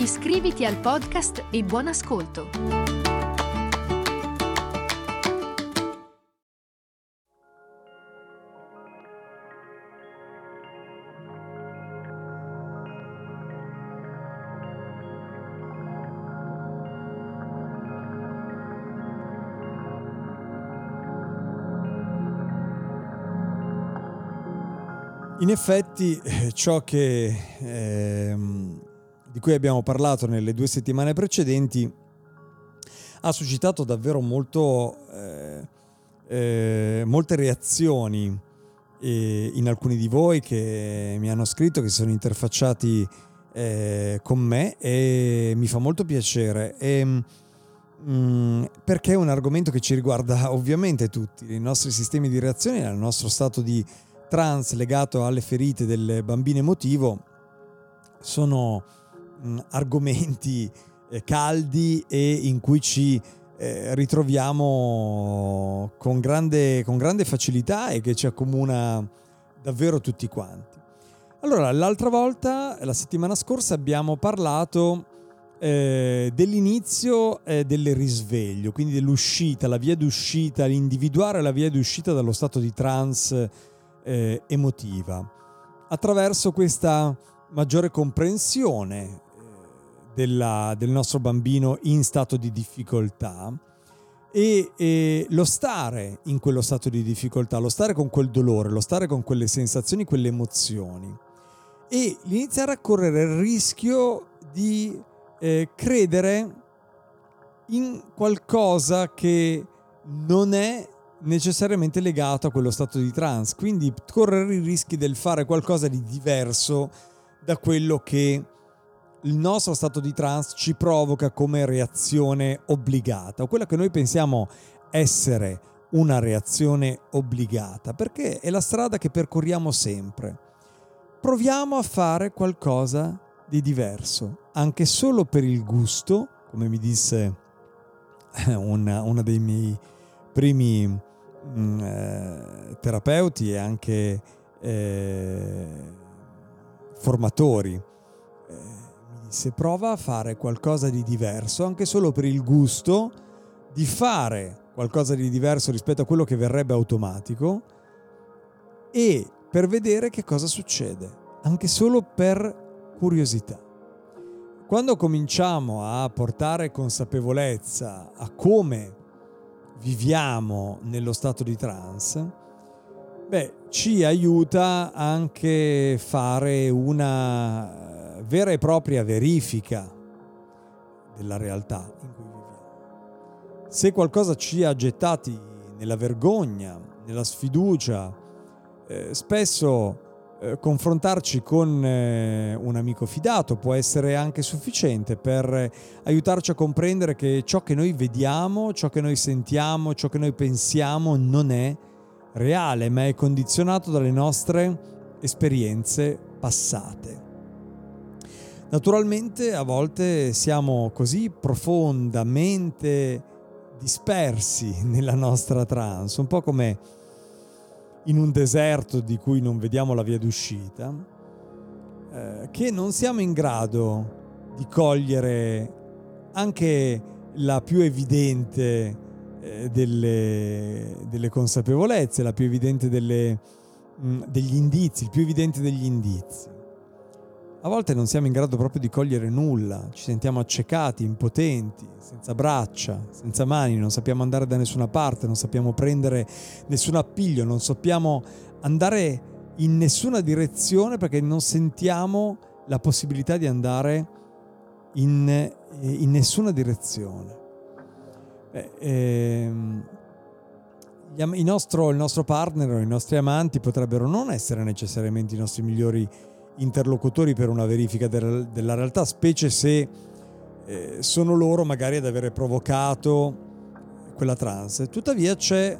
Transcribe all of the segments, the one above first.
Iscriviti al podcast e buon ascolto! In effetti eh, ciò che, eh, di cui abbiamo parlato nelle due settimane precedenti ha suscitato davvero molto, eh, eh molte reazioni in alcuni di voi che mi hanno scritto, che si sono interfacciati eh, con me e mi fa molto piacere. E, mh, mm, perché è un argomento che ci riguarda ovviamente tutti, i nostri sistemi di reazione, il nostro stato di trans legato alle ferite del bambino emotivo sono mh, mm, argomenti eh, caldi e in cui ci eh, ritroviamo con grande, con grande facilità e che ci accomuna davvero tutti quanti. Allora, l'altra volta, la settimana scorsa, abbiamo parlato eh, dell'inizio eh, del risveglio, quindi dell'uscita, la via d'uscita, l'individuare la via d'uscita dallo stato di trance eh, emotiva. Attraverso questa maggiore comprensione della, del nostro bambino in stato di difficoltà. E, e, lo stare in quello stato di difficoltà, lo stare con quel dolore, lo stare con quelle sensazioni, quelle emozioni. E iniziare a correre il rischio di eh, credere in qualcosa che non è necessariamente legato a quello stato di trance, quindi correre i rischi del fare qualcosa di diverso da quello che il nostro stato di trance ci provoca come reazione obbligata, o quella che noi pensiamo essere una reazione obbligata, perché è la strada che percorriamo sempre. Proviamo a fare qualcosa di diverso, anche solo per il gusto, come mi disse una, una dei miei primi mm, eh, terapeuti e anche eh, formatori. Eh, disse prova a fare qualcosa di diverso, anche solo per il gusto di fare qualcosa di diverso rispetto a quello che verrebbe automatico e per vedere che cosa succede, anche solo per curiosità. Quando cominciamo a portare consapevolezza a come viviamo nello stato di trance, beh, ci aiuta anche fare una vera e propria verifica della realtà in cui viviamo. Se qualcosa ci ha gettati nella vergogna, nella sfiducia, eh, spesso eh, confrontarci con eh, un amico fidato può essere anche sufficiente per aiutarci a comprendere che ciò che noi vediamo, ciò che noi sentiamo, ciò che noi pensiamo non è reale, ma è condizionato dalle nostre esperienze passate. Naturalmente a volte siamo così profondamente dispersi nella nostra trance, un po' come in un deserto di cui non vediamo la via d'uscita, eh, che non siamo in grado di cogliere anche la più evidente eh, delle, delle, consapevolezze, la più evidente delle, mh, mm, degli indizi, il più evidente degli indizi. A volte non siamo in grado proprio di cogliere nulla, ci sentiamo accecati, impotenti, senza braccia, senza mani, non sappiamo andare da nessuna parte, non sappiamo prendere nessun appiglio, non sappiamo andare in nessuna direzione perché non sentiamo la possibilità di andare in, eh, in nessuna direzione. Beh, ehm, il, nostro, il nostro partner o i nostri amanti potrebbero non essere necessariamente i nostri migliori interlocutori per una verifica della, della realtà, specie se eh, sono loro magari ad avere provocato quella trance. Tuttavia c'è,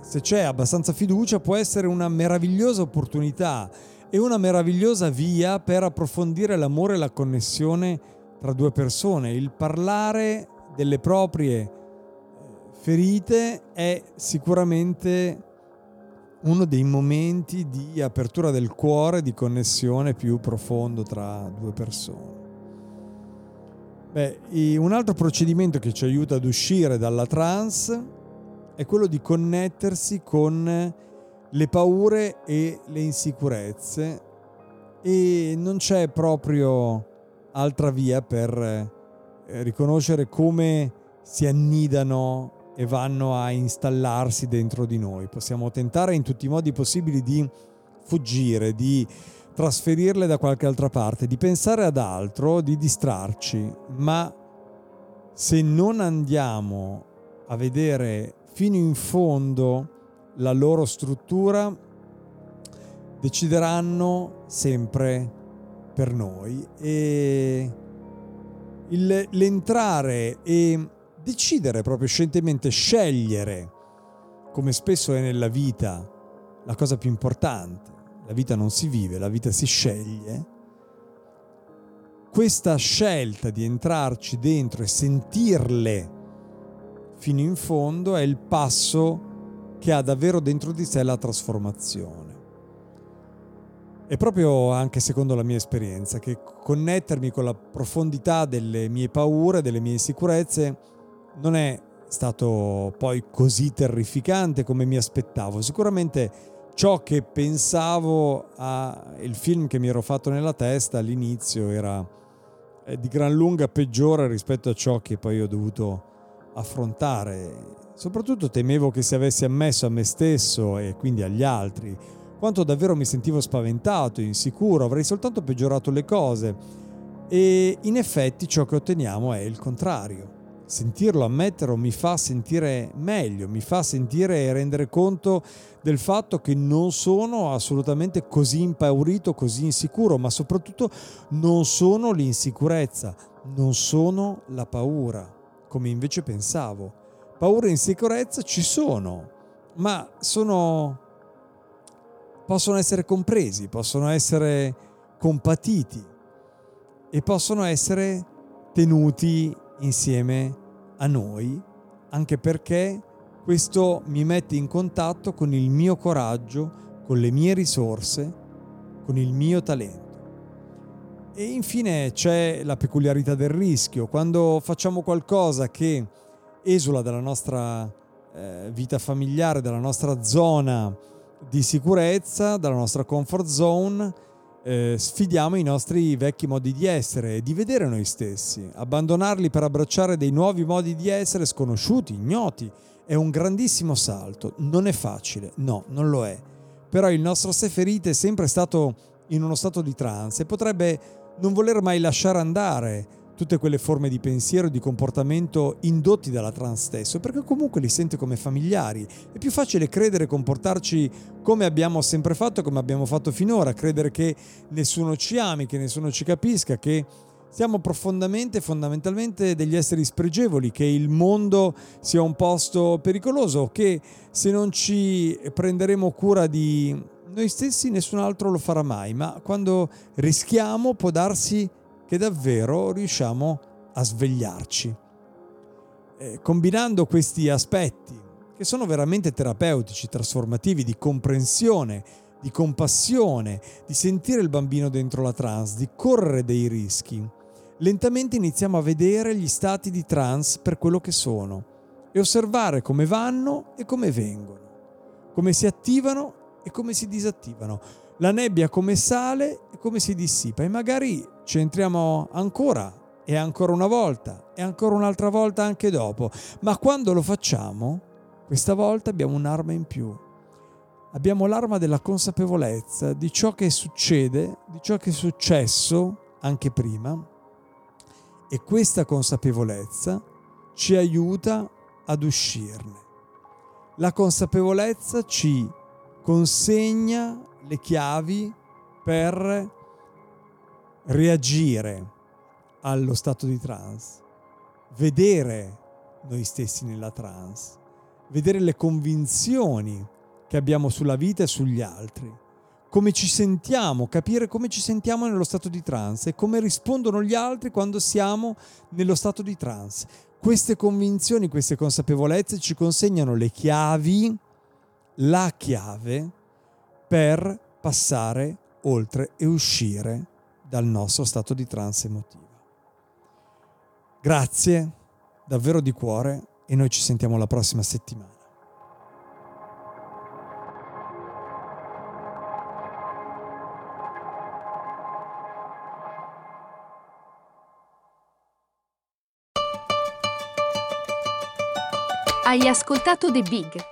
se c'è abbastanza fiducia, può essere una meravigliosa opportunità e una meravigliosa via per approfondire l'amore e la connessione tra due persone. Il parlare delle proprie ferite è sicuramente uno dei momenti di apertura del cuore, di connessione più profondo tra due persone. Beh, un altro procedimento che ci aiuta ad uscire dalla trance è quello di connettersi con le paure e le insicurezze e non c'è proprio altra via per eh, riconoscere come si annidano e vanno a installarsi dentro di noi. Possiamo tentare in tutti i modi possibili di fuggire, di trasferirle da qualche altra parte, di pensare ad altro, di distrarci, ma se non andiamo a vedere fino in fondo la loro struttura, decideranno sempre per noi e il, l'entrare e decidere proprio scientemente, scegliere, come spesso è nella vita, la cosa più importante la vita non si vive, la vita si sceglie, questa scelta di entrarci dentro e sentirle fino in fondo è il passo che ha davvero dentro di sé la trasformazione. È proprio anche secondo la mia esperienza che connettermi con la profondità delle mie paure, delle mie insicurezze, non è stato poi così terrificante come mi aspettavo. Sicuramente ciò che pensavo al film che mi ero fatto nella testa all'inizio era di gran lunga peggiore rispetto a ciò che poi ho dovuto affrontare. Soprattutto temevo che se avessi ammesso a me stesso e quindi agli altri quanto davvero mi sentivo spaventato, insicuro, avrei soltanto peggiorato le cose. E in effetti ciò che otteniamo è il contrario sentirlo ammetterlo mi fa sentire meglio, mi fa sentire e rendere conto del fatto che non sono assolutamente così impaurito, così insicuro, ma soprattutto non sono l'insicurezza, non sono la paura, come invece pensavo. Paura e insicurezza ci sono, ma sono possono essere compresi, possono essere compatiti e possono essere tenuti insieme a noi, anche perché questo mi mette in contatto con il mio coraggio, con le mie risorse, con il mio talento. E infine c'è la peculiarità del rischio. Quando facciamo qualcosa che esula dalla nostra eh, vita familiare, dalla nostra zona di sicurezza, dalla nostra comfort zone, eh, sfidiamo i nostri vecchi modi di essere e di vedere noi stessi. Abbandonarli per abbracciare dei nuovi modi di essere sconosciuti, ignoti, è un grandissimo salto. Non è facile, no, non lo è. Però il nostro Seferite è sempre stato in uno stato di trance e potrebbe non voler mai lasciare andare tutte quelle forme di pensiero e di comportamento indotti dalla trans stesso, perché comunque li sente come familiari. È più facile credere e comportarci come abbiamo sempre fatto, come abbiamo fatto finora, credere che nessuno ci ami, che nessuno ci capisca, che siamo profondamente, fondamentalmente degli esseri spregevoli, che il mondo sia un posto pericoloso, che se non ci prenderemo cura di noi stessi nessun altro lo farà mai, ma quando rischiamo può darsi che davvero riusciamo a svegliarci. Eh, combinando questi aspetti, che sono veramente terapeutici, trasformativi, di comprensione, di compassione, di sentire il bambino dentro la trans, di correre dei rischi, lentamente iniziamo a vedere gli stati di trans per quello che sono e osservare come vanno e come vengono, come si attivano e come si disattivano, la nebbia come sale e come si dissipa e magari ci entriamo ancora e ancora una volta e ancora un'altra volta anche dopo, ma quando lo facciamo, questa volta abbiamo un'arma in più. Abbiamo l'arma della consapevolezza di ciò che succede, di ciò che è successo anche prima e questa consapevolezza ci aiuta ad uscirne. La consapevolezza ci consegna le chiavi per reagire allo stato di trance, vedere noi stessi nella trance, vedere le convinzioni che abbiamo sulla vita e sugli altri, come ci sentiamo, capire come ci sentiamo nello stato di trance e come rispondono gli altri quando siamo nello stato di trance. Queste convinzioni, queste consapevolezze ci consegnano le chiavi, la chiave per passare oltre e uscire dal nostro stato di trance emotiva. Grazie davvero di cuore e noi ci sentiamo la prossima settimana. Hai ascoltato The Big